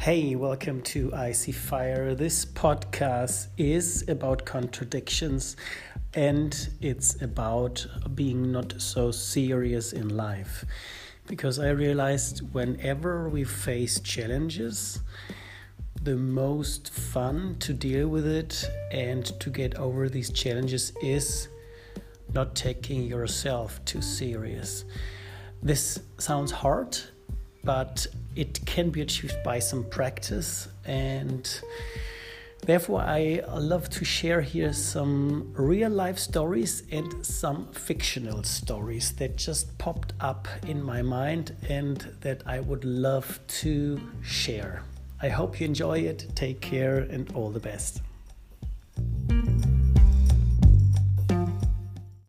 Hey, welcome to Icy Fire. This podcast is about contradictions and it's about being not so serious in life. Because I realized whenever we face challenges, the most fun to deal with it and to get over these challenges is not taking yourself too serious. This sounds hard but it can be achieved by some practice. And therefore i love to share here some real life stories and some fictional stories that just popped up in my mind and that i would love to share. I hope you enjoy it. Take care and all the best